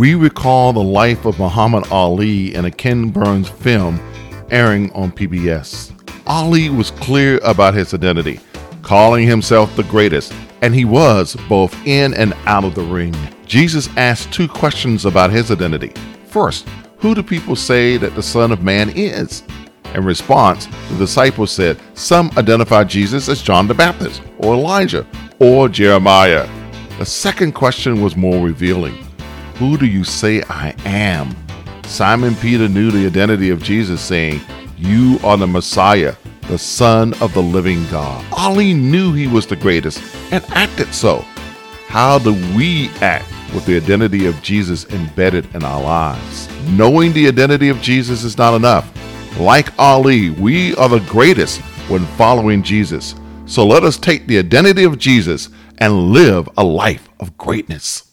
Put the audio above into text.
We recall the life of Muhammad Ali in a Ken Burns film airing on PBS. Ali was clear about his identity, calling himself the greatest, and he was both in and out of the ring. Jesus asked two questions about his identity. First, who do people say that the Son of Man is? In response, the disciples said, Some identify Jesus as John the Baptist, or Elijah, or Jeremiah. The second question was more revealing Who do you say I am? Simon Peter knew the identity of Jesus, saying, You are the Messiah, the Son of the living God. Ali knew he was the greatest and acted so. How do we act with the identity of Jesus embedded in our lives? Knowing the identity of Jesus is not enough. Like Ali, we are the greatest when following Jesus. So let us take the identity of Jesus and live a life of greatness.